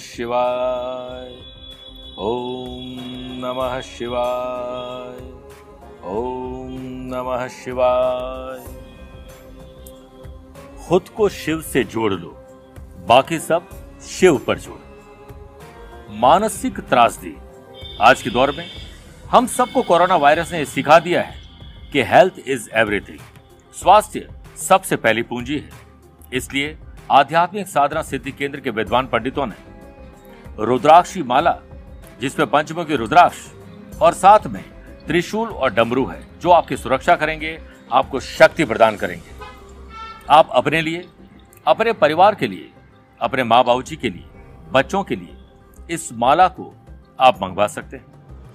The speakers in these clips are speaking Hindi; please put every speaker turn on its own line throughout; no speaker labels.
शिवाय। ओम नमः शिवाय। ओम नमः शिवाय। खुद को शिव से जोड़ लो, बाकी सब शिव पर जोड़ो। मानसिक त्रासदी आज के दौर में हम सबको कोरोना वायरस ने सिखा दिया है कि हेल्थ इज़ एवरीथिंग। स्वास्थ्य सबसे पहली पूंजी है। इसलिए आध्यात्मिक साधना सिद्धि केंद्र के विद्वान पंडितों ने रुद्राक्षी माला, जिसमें पंचमुखी रुद्राक्ष और साथ में त्रिशूल और डमरू है, जो आपकी सुरक्षा करेंगे, आपको शक्ति प्रदान करेंगे। आप अपने लिए, अपने परिवार के लिए, अपने माँ बाबू जी के लिए, बच्चों के लिए इस माला को आप मंगवा सकते हैं।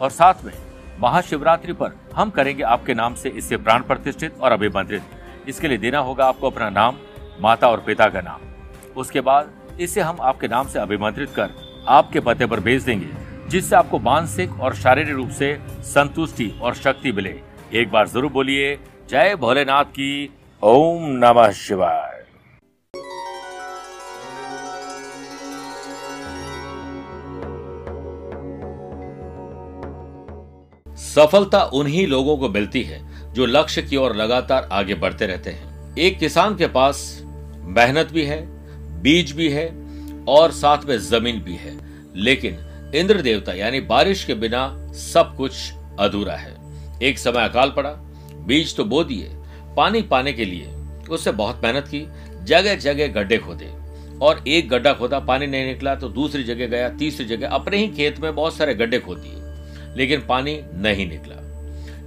और साथ में महाशिवरात्रि पर हम करेंगे आपके नाम से इससे प्राण प्रतिष्ठित और अभिमंत्रित। इसके लिए देना होगा आपको अपना नाम, माता और पिता का नाम। उसके बाद इसे हम आपके नाम से अभिमंत्रित कर आपके पते पर भेज देंगे, जिससे आपको मानसिक और शारीरिक रूप से संतुष्टि और शक्ति मिले। एक बार ज़रूर बोलिए, जय भोलेनाथ की ओम नमः शिवाय। सफलता उन्हीं लोगों को मिलती है, जो लक्ष्य की ओर लगातार आगे बढ़ते रहते हैं। एक किसान के पास मेहनत भी है, बीज भी है और साथ में ज़मीन भी है। लेकिन इंद्र देवता यानी बारिश के बिना सब कुछ अधूरा है। एक समय अकाल पड़ा, बीज तो बो दिए, पानी पाने के लिए उससे बहुत मेहनत की जगह जगह गड्ढे खोदे। और एक गड्ढा खोदा, पानी नहीं निकला तो दूसरी जगह गया, तीसरी जगह, अपने ही खेत में बहुत सारे गड्ढे खोद दिए। लेकिन पानी नहीं निकला।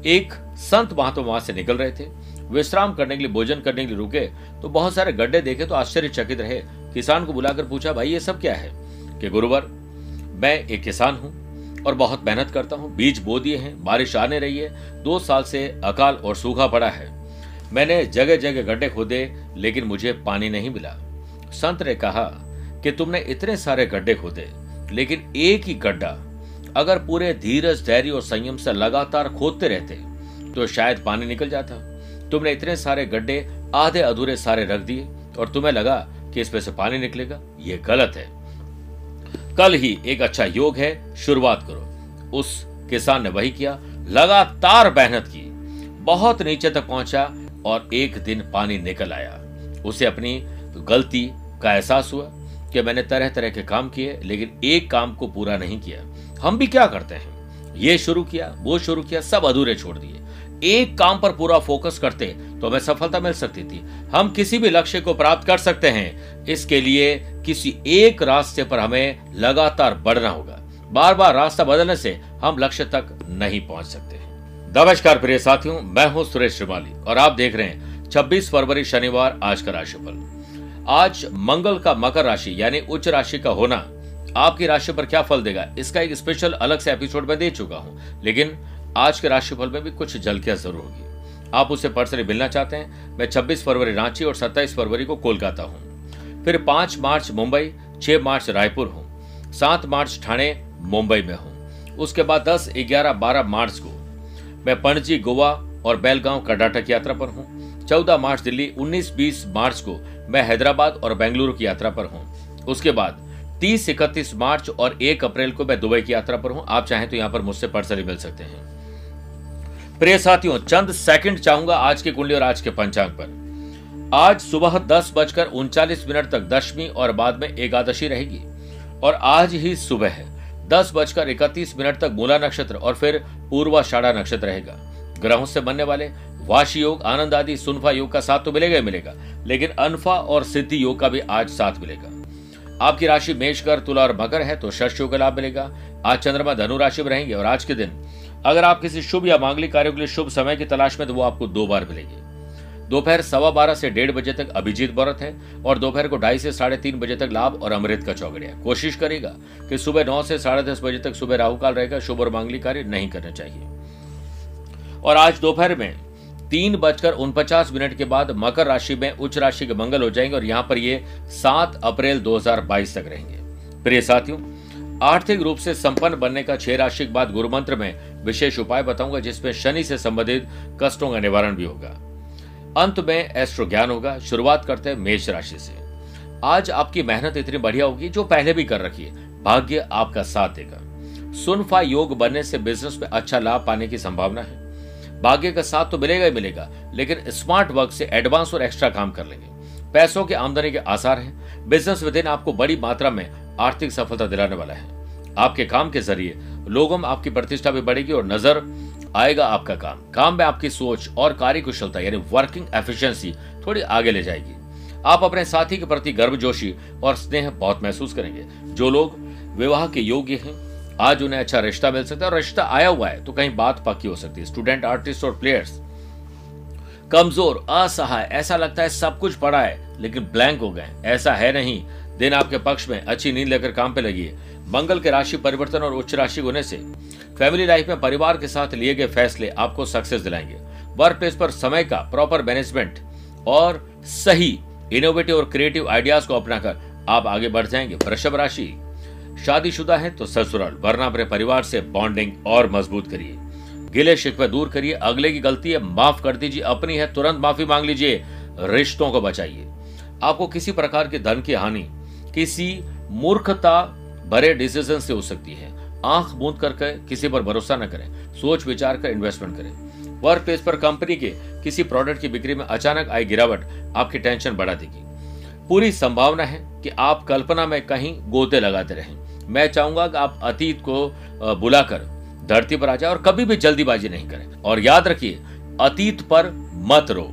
एक संत महात्मा वहाँ से निकल रहे थे। विश्राम करने के लिए, भोजन करने के लिए रुके तो बहुत सारे गड्ढे देखे तो आश्चर्यचकित रहे। किसान को बुलाकर पूछा, भाई, ये सब क्या है? कि गुरुवर, मैं एक किसान हूँ और बहुत मेहनत करता हूँ। बीज बो दिए हैं, बारिश आने रही है, दो साल से अकाल और सूखा पड़ा है। मैंने जगह जगह गड्ढे खोदे, लेकिन मुझे पानी नहीं मिला। संत ने कहा कि, तुमने इतने सारे गड्ढे खोदे, लेकिन एक ही गड्ढा, अगर पूरे धीरज, धैर्य और संयम से लगातार खोदते रहते तो शायद पानी निकल जाता। तुमने इतने सारे गड्ढे आधे अधूरे सारे रख दिए और तुम्हें लगा कि इसमें से पानी निकलेगा। यह गलत है। कल ही एक अच्छा योग है, शुरुआत करो। उस किसान ने वही किया, लगातार मेहनत की। बहुत नीचे तक पहुँचा और एक दिन पानी निकल आया। उसे अपनी गलती का एहसास हुआ कि मैंने तरह तरह के काम किए, लेकिन एक काम को पूरा नहीं किया। हम भी क्या करते हैं? ये शुरू किया, वो शुरू किया, सब अधूरे छोड़ दिए। एक काम पर पूरा फोकस करते तो हमें सफलता मिल सकती थी। हम किसी भी लक्ष्य को प्राप्त कर सकते हैं। इसके लिए किसी एक रास्ते पर हमें लगातार बढ़ना होगा। बार बार रास्ता बदलने से हम लक्ष्य तक नहीं पहुँच सकते नमस्कार प्रिय साथियों, मैं हूँ सुरेश श्रीमाली और आप देख रहे हैं 26 फरवरी शनिवार आज का राशिफल। आज मंगल का मकर राशि यानी उच्च राशि का होना आपकी राशि पर क्या फल देगा, इसका एक स्पेशल अलग से एपिसोड में दे चुका हूँ। लेकिन आज के राशिफल में भी कुछ झलकियाँ ज़रूर होगी। आप उससे पर्सनली मिलना चाहते हैं मैं 26 फरवरी रांची और 27 फरवरी को कोलकाता हूँ। फिर 5 मार्च मुंबई 6 मार्च रायपुर हूँ। 7 मार्च ठाणे मुंबई में हूँ। उसके बाद 10, 11, 12 मार्च को मैं पणजी गोवा और बेलगांव कर्नाटक यात्रा पर हूँ। 14 मार्च दिल्ली 19, 20 मार्च को मैं हैदराबाद और बेंगलुरु की यात्रा पर हूँ। उसके बाद तीस इकतीस मार्च और एक अप्रैल को मैं दुबई की यात्रा पर हूँ। आप चाहें तो यहाँ पर मुझसे पर्सनली मिल सकते हैं। प्रिय साथियों, चंद सेकंड चाहूँगा आज की कुंडली और आज के पंचांग पर। आज सुबह दस बजकर उनचालीस मिनट तक दशमी और बाद में एकादशी रहेगी और आज ही सुबह है। दस बजकर इकतीस मिनट तक मूला नक्षत्र और फिर पूर्वाषाढ़ा नक्षत्र रहेगा। ग्रहों से बनने वाले वाशी योग, आनंद आदि सुनफा योग का साथ तो मिलेगा ही मिलेगा, लेकिन अनफा और सिद्धि योग का भी आज साथ मिलेगा। आपकी राशि मेषकर, तुला और मकर है तो षष्ठ योग का लाभ मिलेगा। आज चंद्रमा, धनु राशि में रहेंगे और आज के दिन अगर आप किसी शुभ या मांगलिक कार्यों के लिए शुभ समय की तलाश में तो वो आपको दो बार मिलेगी। दोपहर सवा बारह से डेढ़ बजे तक अभिजीत व्रत है और दोपहर को ढाई से साढ़े तीन बजे तक लाभ और अमृत का चौगड़िया कोशिश करेगा कि सुबह नौ से साढ़े दस बजे तक सुबह राहुकाल रहेगा, शुभ और मांगलिक कार्य नहीं करना चाहिए। और आज दोपहर में तीन बजकर उनपचास मिनट के बाद मकर राशि में उच्च राशि के मंगल हो जाएँगे और यहाँ पर ये सात अप्रैल 2022 तक रहेंगे। प्रिय साथियों, आर्थिक रूप से संपन्न बनने का छह राशि के बाद गुरु मंत्र में विशेष उपाय बताऊँगा, जिसमें शनि से संबंधित कष्टों का निवारण भी होगा। अंत में एस्ट्रो ज्ञान होगा। शुरुआत करते हैं मेष राशि से। आज आपकी मेहनत इतनी बढ़िया होगी, जो पहले भी कर रखी है। भाग्य आपका साथ देगा। सुनफा योग बनने से बिज़नेस में अच्छा लाभ पाने की संभावना है। भाग्य का साथ तो मिलेगा ही मिलेगा, लेकिन स्मार्ट वर्क से एडवांस और एक्स्ट्रा काम कर लेंगे। पैसों की आमदनी के आसार हैं। बिज़नेस विद आपको बड़ी मात्रा में आर्थिक सफलता दिलाने वाला है। आपके काम के ज़रिए लोगों में आपकी प्रतिष्ठा भी बढ़ेगी और नज़र आएगा आपका काम। काम में आपकी सोच और कार्य कुशलता यानी वर्किंग एफिशिएंसी थोड़ी आगे ले जाएगी। आप अपने साथी के प्रति गर्मजोशी और स्नेह बहुत महसूस करेंगे। जो लोग विवाह के योग्य हैं, आज उन्हें अच्छा रिश्ता मिल सकता है और रिश्ता आया हुआ है तो कहीं बात पक्की हो सकती है। स्टूडेंट आर्टिस्ट और प्लेयर्स कमज़ोर, असहाय, ऐसा लगता है सब कुछ पड़ा है, लेकिन ब्लैंक हो गए ऐसा है नहीं। दिन आपके पक्ष में अच्छी नींद लेकर काम पे लगी है। मंगल के राशि परिवर्तन और उच्च राशि होने से फैमिली लाइफ में परिवार के साथ लिए गए फैसले आपको सक्सेस दिलाएँगे। वर्क प्लेस पर समय का प्रॉपर मैनेजमेंट और सही इनोवेटिव और क्रिएटिव आइडियाज़ को अपनाकर आप आगे बढ़ जाएँगे। वृषभ राशि, शादीशुदा है तो ससुराल, वरना अपने परिवार से बॉन्डिंग और मज़बूत करिए। गिले शिकवे दूर करिए। अगले की गलती है, माफ़ कर दीजिए। अपनी है, तुरंत माफ़ी मांग लीजिए। रिश्तों को बचाइए। आपको किसी प्रकार के धन की हानि किसी मूर्खता भरे डिसीज़न से हो सकती है। आँख बूंद करके किसी पर भरोसा न करें। सोच विचार कर इन्वेस्टमेंट करें। वर्क प्लेस पर कंपनी के किसी प्रोडक्ट की बिक्री में अचानक आई गिरावट आपकी टेंशन बढ़ा देगी। पूरी संभावना है कि आप कल्पना में कहीं गोते लगाते रहें। मैं चाहूँगा कि आप अतीत को बुलाकर धरती पर आ जाए और कभी भी जल्दीबाजी नहीं करें। और याद रखिए, अतीत पर मत रो।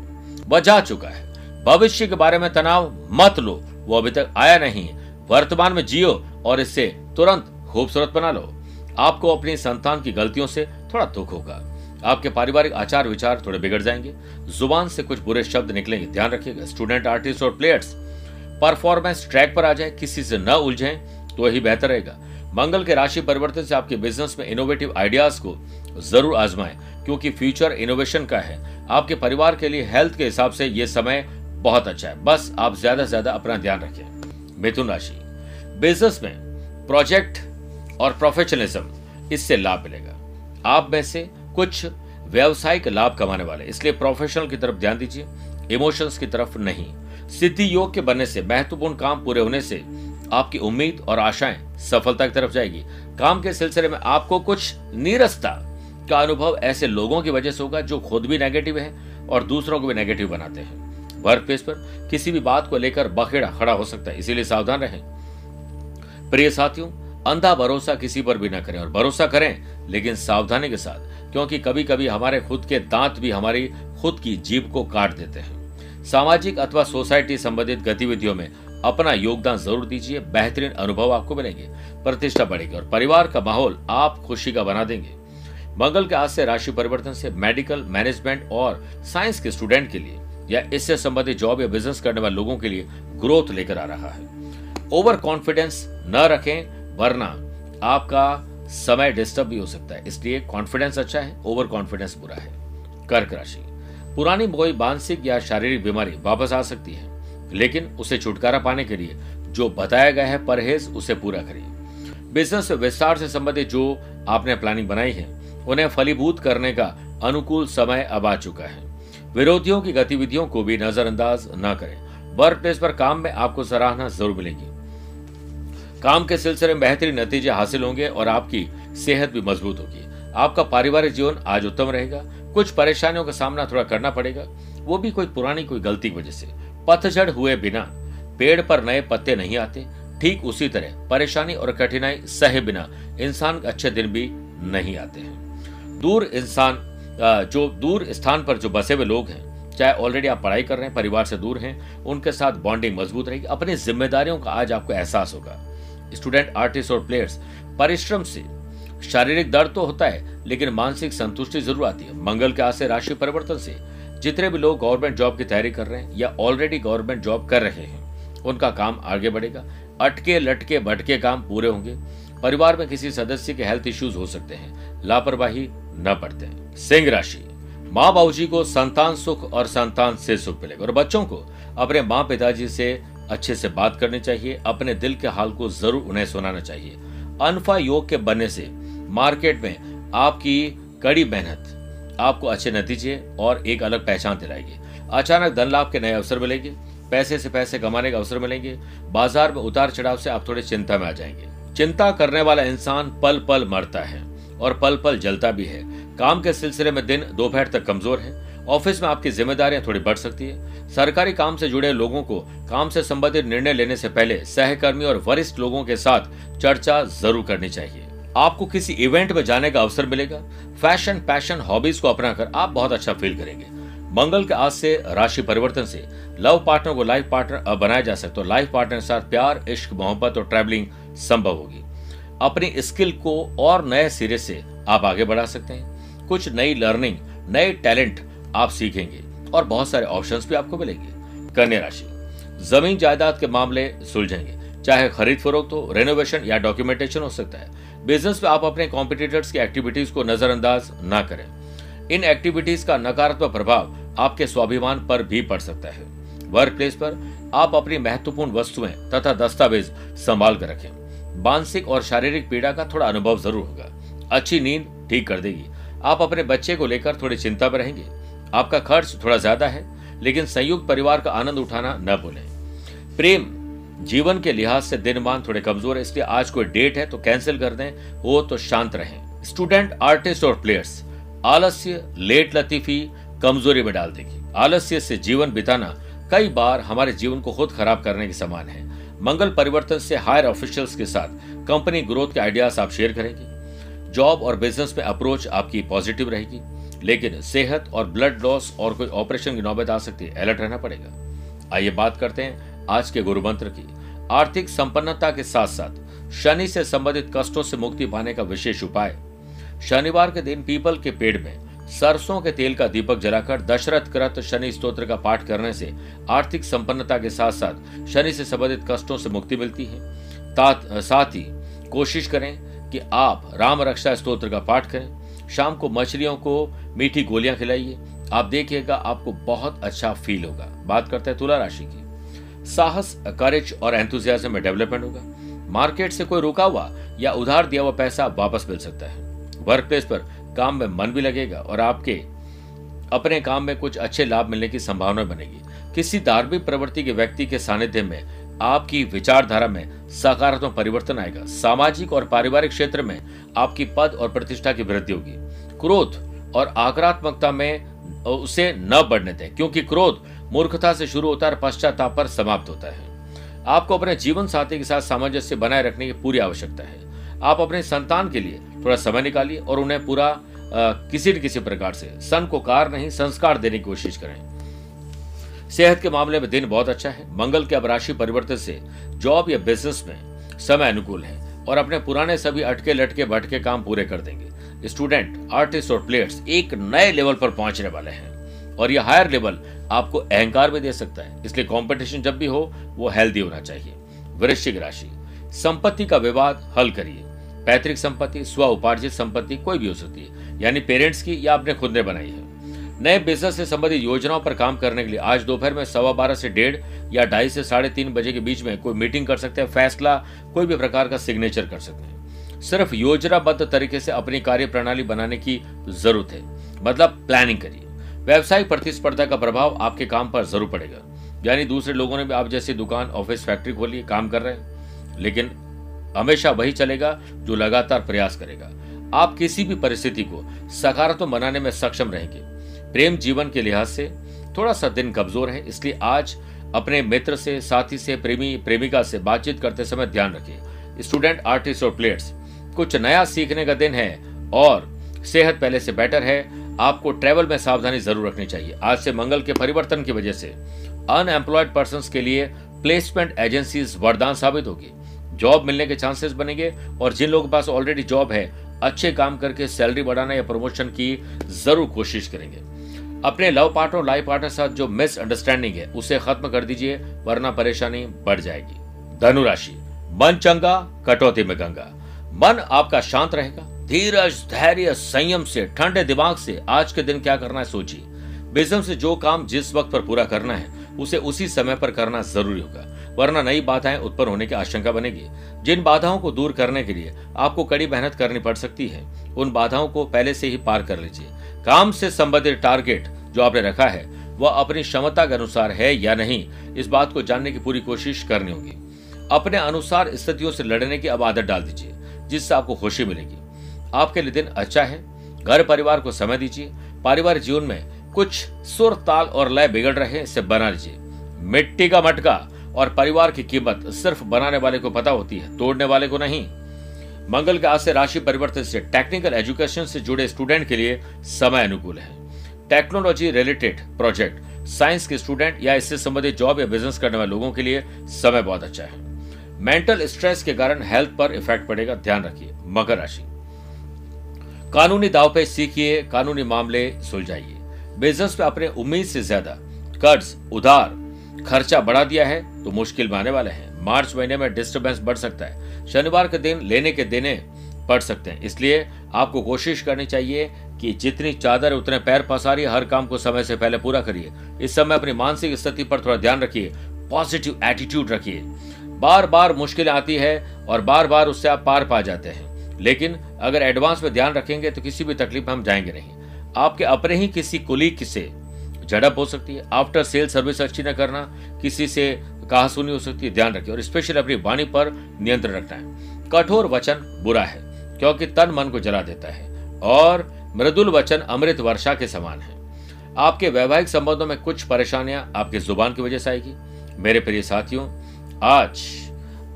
वह जा चुका है। भविष्य के बारे में तनाव मत लो। वो अभी तक आया नहीं वर्तमान में जियो और इससे तुरंत खूबसूरत बना लो। आपको अपनी संतान की गलतियों से थोड़ा दुख होगा। आपके पारिवारिक आचार विचार थोड़े बिगड़ जाएँगे। ज़ुबान से कुछ बुरे शब्द निकलेंगे। ध्यान रखिएगा स्टूडेंट आर्टिस्ट और प्लेयर्स परफॉर्मेंस ट्रैक पर आ जाए, किसी से न उलझे तो ही बेहतर रहेगा। मंगल के राशि परिवर्तन से आपके बिज़नेस में इनोवेटिव आइडियाज़ को ज़रूर आजमाएँ, क्योंकि फ्यूचर इनोवेशन का है। आपके परिवार के लिए हेल्थ के हिसाब से ये समय बहुत अच्छा है। बस आप ज़्यादा से ज़्यादा अपना ध्यान रखें मिथुन राशि। बिज़नेस में प्रोजेक्ट और प्रोफेशनलिज्म इससे लाभ मिलेगा। आप में से कुछ व्यावसायिक लाभ कमाने वाले। इसलिए प्रोफेशनल की तरफ़ ध्यान दीजिए। इमोशंस की तरफ़ नहीं। सिद्धि योग के बनने से, महत्वपूर्ण काम पूरे होने से आपकी उम्मीद और आशाएँ सफलता की तरफ़ जाएगी। काम के सिलसिले में आपको कुछ नीरसता का अनुभव ऐसे लोगों की वजह से होगा जो खुद भी नेगेटिव है और दूसरों को भी नेगेटिव बनाते हैं। वर्क प्लेस पर किसी भी बात को लेकर बखेड़ा खड़ा हो सकता है, इसीलिए सावधान रहें। प्रिय साथियों, अंधा भरोसा किसी पर भी न करें और भरोसा करें, लेकिन सावधानी के साथ, क्योंकि कभी कभी हमारे खुद के दांत भी हमारी खुद की जीभ को काट देते हैं। सामाजिक अथवा सोसाइटी संबंधित गतिविधियों में अपना योगदान ज़रूर दीजिए, बेहतरीन अनुभव आपको मिलेंगे, प्रतिष्ठा बढ़ेगी और परिवार का माहौल आप खुशी का बना देंगे। मंगल के आज से राशि परिवर्तन से मेडिकल मैनेजमेंट और साइंस के स्टूडेंट के लिए या इससे संबंधित जॉब या बिज़नेस करने वाले लोगों के लिए ग्रोथ लेकर आ रहा है। ओवर कॉन्फिडेंस न रखें, वरना आपका समय डिस्टर्ब भी हो सकता है। इसलिए कॉन्फिडेंस अच्छा है ओवर कॉन्फिडेंस बुरा है। कर्क राशि। पुरानी कोई मानसिक या शारीरिक बीमारी वापस आ सकती है, लेकिन उसे छुटकारा पाने के लिए जो बताया गया है परहेज, उसे पूरा करिए। बिज़नेस विस्तार से संबंधित जो आपने प्लानिंग बनाई है, उन्हें फलीभूत करने का अनुकूल समय अब आ चुका है। विरोधियों की गतिविधियों को भी नजरअंदाज न करें। वर्क प्लेस पर काम में आपको सराहना ज़रूर मिलेगी। काम के सिलसिले में बेहतरीन नतीजे हासिल होंगे और आपकी सेहत भी मज़बूत होगी। आपका पारिवारिक जीवन आज उत्तम रहेगा। कुछ परेशानियों का सामना थोड़ा करना पड़ेगा। वो भी कोई पुरानी, कोई गलती की वजह से। पतझड़ हुए बिना पेड़ पर नए पत्ते नहीं आते। ठीक उसी तरह परेशानी और कठिनाई सहे बिना इंसान अच्छे दिन भी नहीं आते हैं। दूर इंसान जो दूर स्थान पर जो बसे हुए लोग हैं, चाहे ऑलरेडी आप पढ़ाई कर रहे हैं, परिवार से दूर हैं, उनके साथ बॉन्डिंग मज़बूत रहेगी। अपनी जिम्मेदारियों का आज आपको एहसास होगा। स्टूडेंट आर्टिस्ट और प्लेयर्स परिश्रम से शारीरिक दर्द तो होता है, लेकिन मानसिक संतुष्टि ज़रूर आती है। मंगल के आज से राशि परिवर्तन से जितने भी लोग गवर्नमेंट जॉब की तैयारी कर रहे हैं या ऑलरेडी गवर्नमेंट जॉब कर रहे हैं, उनका काम आगे बढ़ेगा। अटके, लटके, भटके काम पूरे होंगे। परिवार में किसी सदस्य के हेल्थ इश्यूज़ हो सकते हैं। लापरवाही न पड़ते सिंह राशि। माँ बाबूजी को संतान सुख और संतान से सुख मिलेगा और बच्चों को अपने माँ पिताजी से अच्छे से बात करनी चाहिए, अपने दिल के हाल को ज़रूर उन्हें सुनाना चाहिए। अनफा योग के बनने से मार्केट में आपकी कड़ी मेहनत, आपको अच्छे नतीजे और एक अलग पहचान दिलाएगी। अचानक धन लाभ के नए अवसर मिलेंगे, पैसे से पैसे कमाने के अवसर मिलेंगे, बाज़ार में उतार चढ़ाव से आप थोड़े चिंता में आ जाएँगे। चिंता करने वाला इंसान पल पल मरता है। और पल पल जलता भी है। काम के सिलसिले में दिन दोपहर तक कमज़ोर है। ऑफ़िस में आपकी जिम्मेदारियाँ थोड़ी बढ़ सकती है। सरकारी काम से जुड़े लोगों को काम से संबंधित निर्णय लेने से पहले सहकर्मी और वरिष्ठ लोगों के साथ चर्चा ज़रूर करनी चाहिए। आपको किसी इवेंट में जाने का अवसर मिलेगा। फ़ैशन, पैशन, हॉबीज को अपनाकर आप बहुत अच्छा फील करेंगे। मंगल के आज से राशि परिवर्तन से लव पार्टनर को लाइफ पार्टनर बनाया जा सकता है। लाइफ पार्टनर के साथ प्यार, इश्क, मोहब्बत और ट्रैवलिंग संभव होगी। अपनी स्किल को और नए सिरे से आप आगे बढ़ा सकते हैं। कुछ नई लर्निंग, नए टैलेंट आप सीखेंगे और बहुत सारे ऑप्शंस भी आपको मिलेंगे। कन्या राशि। ज़मीन जायदाद के मामले सुलझेंगे। चाहे खरीद फरोख्त हो रेनोवेशन या डॉक्यूमेंटेशन हो सकता है। बिज़नेस में आप अपने कॉम्पिटिटर्स की एक्टिविटीज़ को नजरअंदाज ना करें। इन एक्टिविटीज़ का नकारात्मक प्रभाव आपके स्वाभिमान पर भी पड़ सकता है। वर्क प्लेस पर आप अपनी महत्वपूर्ण वस्तुएँ तथा दस्तावेज़ संभाल कर रखें। मानसिक और शारीरिक पीड़ा का थोड़ा अनुभव ज़रूर होगा। अच्छी नींद ठीक कर देगी। आप अपने बच्चे को लेकर थोड़ी चिंता में रहेंगे। आपका खर्च थोड़ा ज़्यादा है, लेकिन संयुक्त परिवार का आनंद उठाना न भूलें। प्रेम जीवन के लिहाज से दिन दिनमान थोड़े कमज़ोर है, इसलिए आज कोई डेट है तो कैंसिल कर दें हो तो शांत रहें। स्टूडेंट, आर्टिस्ट और प्लेयर्स, आलस्य, लेट लतीफी कमज़ोरी में डाल देगी। आलस्य से जीवन बिताना कई बार हमारे जीवन को खुद खराब करने के समान है। मंगल परिवर्तन से हायर ऑफिशियल्स के साथ कंपनी ग्रोथ के आइडियाज़ आप शेयर करेंगे। जॉब और बिज़नेस में अप्रोच आपकी पॉजिटिव रहेगी, लेकिन सेहत और ब्लड लॉस और कोई ऑपरेशन की नौबत आ सकती है, अलर्ट रहना पड़ेगा। आइए बात करते हैं आज के गुरु मंत्र की। आर्थिक संपन्नता के साथ साथ शनि से संबंधित कष्टों से मुक्ति पाने का विशेष उपाय। शनिवार के दिन पीपल के पेड़ में सरसों के तेल का दीपक जलाकर दशरथ कृत शनि स्त्रोत्र का पाठ करने से आर्थिक संपन्नता के साथ साथ शनि से संबंधित कष्टों से मुक्ति मिलती है। साथ ही कोशिश करें कि आप राम रक्षा स्त्रोत्र का पाठ करें। शाम को मछलियों को मीठी गोलियाँ खिलाइए। आप देखिएगा आपको बहुत अच्छा फील होगा। बात करते हैं तुला राशि की। साहस करेज और एंथुजियाज्म में डेवलपमेंट होगा। मार्केट से कोई रुका हुआ या उधार दिया हुआ पैसा वापस मिल सकता है। वर्क प्लेस पर काम में मन भी लगेगा और आपके अपने काम में कुछ अच्छे लाभ मिलने की संभावना बनेगी। किसी धार्मिक प्रवृत्ति के व्यक्ति के सानिध्य में आपकी विचारधारा में सकारात्मक परिवर्तन आएगा। सामाजिक और पारिवारिक क्षेत्र में आपकी पद और प्रतिष्ठा की वृद्धि होगी। क्रोध और आक्रात्मकता में उसे न बढ़ने दें, क्योंकि क्रोध मूर्खता से शुरू होता है और पश्चाताप पर समाप्त होता है। आपको अपने जीवन साथी के साथ सामंजस्य बनाए रखने की पूरी आवश्यकता है। आप अपने संतान के लिए थोड़ा समय निकालिए और उन्हें पूरा किसी न किसी प्रकार से, सन को कार नहीं, संस्कार देने की कोशिश करें। सेहत के मामले में दिन बहुत अच्छा है। मंगल के अब राशि परिवर्तन से जॉब या बिज़नेस में समय अनुकूल है और अपने पुराने सभी अटके लटके भटके काम पूरे कर देंगे। स्टूडेंट, आर्टिस्ट और प्लेयर्स एक नए लेवल पर पहुँचने वाले हैं और यह हायर लेवल आपको अहंकार भी दे सकता है। इसलिए कंपटीशन जब भी हो, वो हेल्दी होना चाहिए। वृश्चिक राशि, संपत्ति का विवाद हल करिए। पैतृक संपत्ति, स्व उपार्जित संपत्ति कोई भी हो सकती है। यानी पेरेंट्स की या आपने खुद ने बनाई है। नए बिज़नेस से संबंधित योजनाओं पर काम करने के लिए आज दोपहर में सवा बारह से डेढ़ या ढाई से साढ़े तीन बजे के बीच में कोई मीटिंग कर सकते हैं, फैसला कोई भी प्रकार का सिग्नेचर कर सकते हैं। सिर्फ़ योजनाबद्ध तरीके से अपनी कार्य प्रणाली बनाने की ज़रूरत है। मतलब प्लानिंग करिए। व्यवसायिक प्रतिस्पर्धा का प्रभाव आपके काम पर ज़रूर पड़ेगा। यानी दूसरे लोगों ने भी आप जैसी दुकान ऑफ़िस फैक्ट्री खोली काम कर रहे हैं। लेकिन हमेशा वही चलेगा जो लगातार प्रयास करेगा। आप किसी भी परिस्थिति को सकारात्मक बनाने में सक्षम रहेंगे। प्रेम जीवन के लिहाज से थोड़ा सा दिन कमज़ोर है, इसलिए आज अपने मित्र से, साथी से, प्रेमी, प्रेमिका से बातचीत करते समय ध्यान रखिए स्टूडेंट, आर्टिस्ट और प्लेयर्स, कुछ नया सीखने का दिन है और सेहत पहले से बेटर है। आपको ट्रेवल में सावधानी ज़रूर रखनी चाहिए। आज से मंगल के परिवर्तन की वजह से अनएम्प्लॉयड पर्सन के लिए प्लेसमेंट एजेंसीज वरदान साबित होगी। जॉब मिलने के चांसेस बनेंगे और जिन लोगों के पास ऑलरेडी जॉब है, अच्छे काम करके सैलरी बढ़ाना या प्रमोशन की ज़रूर कोशिश करेंगे। अपने लव पार्टनर और लाइफ पार्टनर साथ जो मिस अंडरस्टैंडिंग है, उसे खत्म कर दीजिए, वरना परेशानी बढ़ जाएगी। धनुराशि मन चंगा, कटौती में गंगा। मन आपका शांत रहेगा। धीरज, धैर्य, संयम से, ठंडे दिमाग से आज के दिन क्या करना है सोचिए। बिज़नेस से जो काम जिस वक्त पर पूरा करना है उसे उसी समय पर करना ज़रूरी होगा, वरना नई बाधाएँ उत्पन्न होने की आशंका बनेगी। जिन बाधाओं को दूर करने के लिए आपको कड़ी मेहनत करनी पड़ सकती है, उन बाधाओं को पहले से ही पार कर लीजिए। काम से संबंधित टारगेट जो आपने रखा है, वह अपनी क्षमता के अनुसार है या नहीं, इस बात को जानने की पूरी कोशिश करनी होगी। अपने अनुसार स्थितियों से लड़ने की अब आदत डाल दीजिए, जिससे आपको खुशी मिलेगी। आपके लिए दिन अच्छा है। घर परिवार को समय दीजिए। पारिवारिक जीवन में कुछ सुर ताल और लय बिगड़ रहे इसे बना लीजिए मिट्टी का मटका और परिवार की कीमत सिर्फ़ बनाने वाले को पता होती है, तोड़ने वाले को नहीं। मंगल के आज राशि परिवर्तन से टेक्निकल एजुकेशन से जुड़े स्टूडेंट के लिए समय अनुकूल है। टेक्नोलॉजी रिलेटेड प्रोजेक्ट साइंस के स्टूडेंट या इससे संबंधित जॉब या बिज़नेस करने वाले लोगों के लिए समय बहुत अच्छा है। मेंटल स्ट्रेस के कारण हेल्थ पर इफ़ेक्ट पड़ेगा, ध्यान रखिए, मकर राशि। कानूनी दाव पे सीखिए, कानूनी मामले सुलझाइए। बिज़नेस में अपने उम्मीद से ज़्यादा कर्ज, उधार, खर्चा बढ़ा दिया है तो मुश्किल में आने वाले हैं। मार्च महीने में डिस्टर्बेंस बढ़ सकता है। शनिवार के दिन लेने के देने पड़ सकते हैं। इसलिए आपको कोशिश करनी चाहिए कि जितनी चादर, उतने पैर पसारी, हर काम को समय से पहले पूरा करिए। इस समय अपनी मानसिक स्थिति पर थोड़ा ध्यान रखिए। पॉजिटिव एटीट्यूड रखिए। बार बार मुश्किलें आती है और बार बार उससे आप पार पा जाते हैं। लेकिन अगर एडवांस में ध्यान रखेंगे तो किसी भी तकलीफ़ में हम जाएँगे नहीं। आपके अपने ही किसी कुलीग से झड़प हो सकती है। आफ्टर सेल सर्विस अच्छी न करना, किसी से कहा सुनी हो सकती है, ध्यान रखिए। और स्पेशली अपनी वाणी पर नियंत्रण रखना है। कठोर वचन बुरा है, क्योंकि तन मन को जला देता है। और मृदुल वचन अमृत वर्षा के समान है। आपके वैवाहिक संबंधों में कुछ परेशानियाँ आपके ज़ुबान की वजह से आएगी। मेरे प्रिय साथियों, आज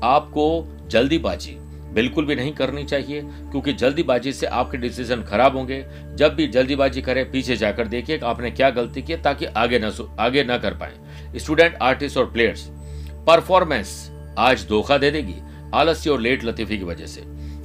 आपको जल्दीबाजी बिल्कुल भी नहीं करनी चाहिए, क्योंकि जल्दीबाजी से आपके डिसीज़न खराब होंगे। जब भी जल्दीबाजी करें, पीछे जाकर देखिए कि आपने क्या गलती की ताकि आगे न आगे न कर पाए। स्टूडेंट आर्टिस्ट और प्लेयर्स परफॉर्मेंस आज धोखा दे देगी आलस्य और लेट लतीफी की वजह से।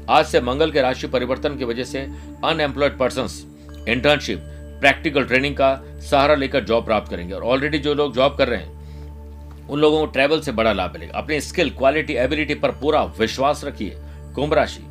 आज से मंगल के राशि परिवर्तन की वजह से unemployed person internship practical training का सहारा लेकर जॉब प्राप्त करेंगे। और ऑलरेडी जो लोग जॉब कर रहे हैं, उन लोगों को ट्रैवल से बड़ा लाभ मिलेगा। अपने स्किल क्वालिटी एबिलिटी पर पूरा विश्वास रखिए। कुंभ राशि।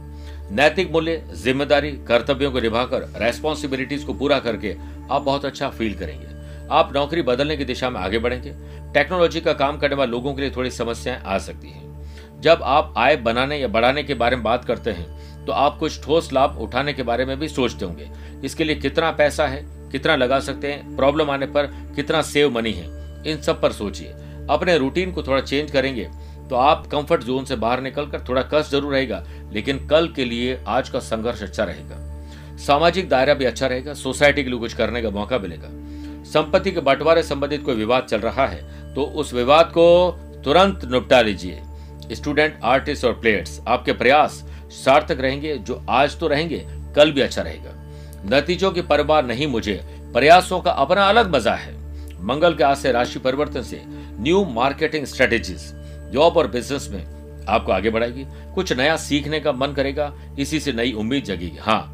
नैतिक मूल्य, ज़िम्मेदारी, कर्तव्यों को निभाकर रेस्पॉन्सिबिलिटीज को पूरा करके आप बहुत अच्छा फील करेंगे। आप नौकरी बदलने की दिशा में आगे बढ़ेंगे। टेक्नोलॉजी का काम करने वाले लोगों के लिए थोड़ी समस्याएँ आ सकती हैं। जब आप आय बनाने या बढ़ाने के बारे में बात करते हैं तो आप कुछ ठोस लाभ उठाने के बारे में भी सोचते होंगे। इसके लिए कितना पैसा है, कितना लगा सकते हैं प्रॉब्लम आने पर कितना सेव मनी है, इन सब पर सोचिए। अपने रूटीन को थोड़ा चेंज करेंगे तो आप कंफर्ट जोन से बाहर निकलकर थोड़ा कष्ट ज़रूर रहेगा, लेकिन कल के लिए आज का संघर्ष अच्छा रहेगा। सामाजिक दायरा भी अच्छा रहेगा सोसाइटी के लिए कुछ करने का मौका मिलेगा। संपत्ति के बंटवारे संबंधित कोई विवाद चल रहा है तो उस विवाद को तुरंत निपटा लीजिए। स्टूडेंट आर्टिस्ट और प्लेयर्स आपके प्रयास सार्थक रहेंगे, जो आज तो रहेंगे, कल भी अच्छा रहेगा। नतीजों की परवाह नहीं मुझे, प्रयासों का अपना अलग मज़ा है। मंगल के आज से राशि परिवर्तन से न्यू मार्केटिंग स्ट्रेटेजीज जॉब और बिज़नेस में आपको आगे बढ़ाएगी। कुछ नया सीखने का मन करेगा, इसी से नई उम्मीद जगेगी। हाँ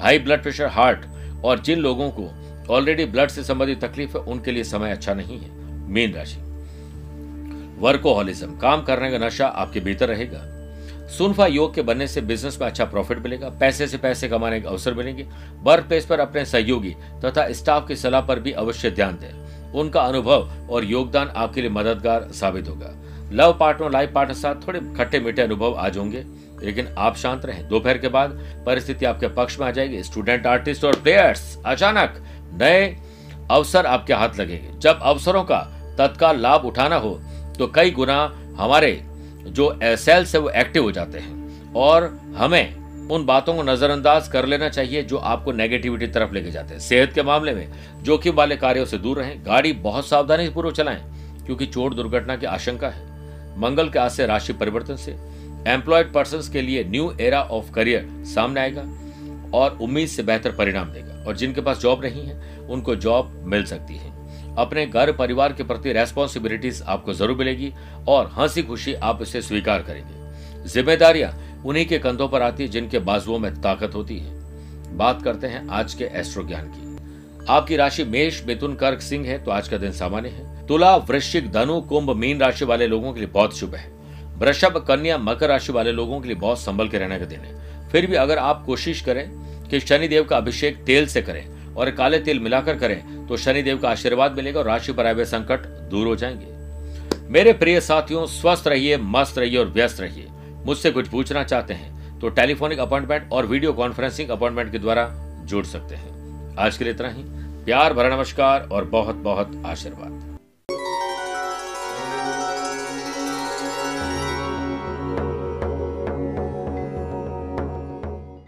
हाई ब्लड प्रेशर हार्ट और जिन लोगों को ऑलरेडी ब्लड से संबंधित तकलीफ़ है, उनके लिए समय अच्छा नहीं है। मीन राशि। वर्कोहॉलिज्म काम करने का नशा आपके भीतर रहेगा। सुनफा योग के बनने से बिज़नेस में अच्छा प्रॉफिट मिलेगा। पैसे से पैसे कमाने के अवसर मिलेंगे। वर्क प्लेस पर अपने सहयोगी तथा स्टाफ की सलाह पर भी अवश्य ध्यान दें। उनका अनुभव और योगदान आपके लिए मददगार साबित होगा। लव पार्टनर, लाइफ पार्टनर साथ थोड़े खट्टे मीठे अनुभव आज होंगे। लेकिन आप शांत रहें। दोपहर के बाद परिस्थिति आपके पक्ष में आ जाएगी। स्टूडेंट, आर्टिस्ट और प्लेयर्स, अचानक नए अवसर आपके हाथ लगेंगे। जब अवसरों का तत्काल लाभ उठाना हो तो कई गुना हमारे जो सेल्स है, वो एक्टिव हो जाते हैं। और हमें उन बातों को नजरअंदाज कर लेना चाहिए, जो आपको नेगेटिविटी तरफ़ लेके जाते हैं। सेहत के मामले में जोखिम वाले कार्यों से दूर रहें। गाड़ी बहुत सावधानी पूर्वक चलाएँ, क्योंकि चोट दुर्घटना की आशंका है। मंगल के आज से राशि परिवर्तन से। एम्प्लॉयड पर्सन के लिए न्यू एरा ऑफ़ करियर सामने आएगा और उम्मीद से बेहतर परिणाम देगा। और जिनके पास जॉब नहीं है, उनको जॉब मिल सकती है। अपने घर परिवार के प्रति रेस्पॉन्सिबिलिटीज आपको ज़रूर मिलेगी और हँसी खुशी आप इसे स्वीकार करेंगे। जिम्मेदारियाँ उन्हीं के कंधों पर आती है जिनके बाजुओं में ताकत होती है। बात करते हैं आज के एस्ट्रो ज्ञान की। आपकी राशि मेष, मिथुन, कर्क, सिंह है तो आज का दिन सामान्य है। तुला, वृश्चिक, धनु, कुंभ, मीन राशि वाले लोगों के लिए बहुत शुभ है। वृषभ, कन्या, मकर राशि वाले लोगों के लिए बहुत संभल के रहने का दिन है। फिर भी अगर आप कोशिश करें कि शनिदेव का अभिषेक तेल से करें और काले तेल मिलाकर करें तो शनिदेव का आशीर्वाद मिलेगा और राशि पर आए संकट दूर हो जाएँगे। मेरे प्रिय साथियों, स्वस्थ रहिए, मस्त रहिए और व्यस्त रहिए। मुझसे कुछ पूछना चाहते हैं तो टेलीफोनिक अपॉइंटमेंट और वीडियो कॉन्फ्रेंसिंग अपॉइंटमेंट के द्वारा जुड़ सकते हैं। आज के लिए इतना ही। प्यार, भरा नमस्कार और बहुत बहुत आशीर्वाद।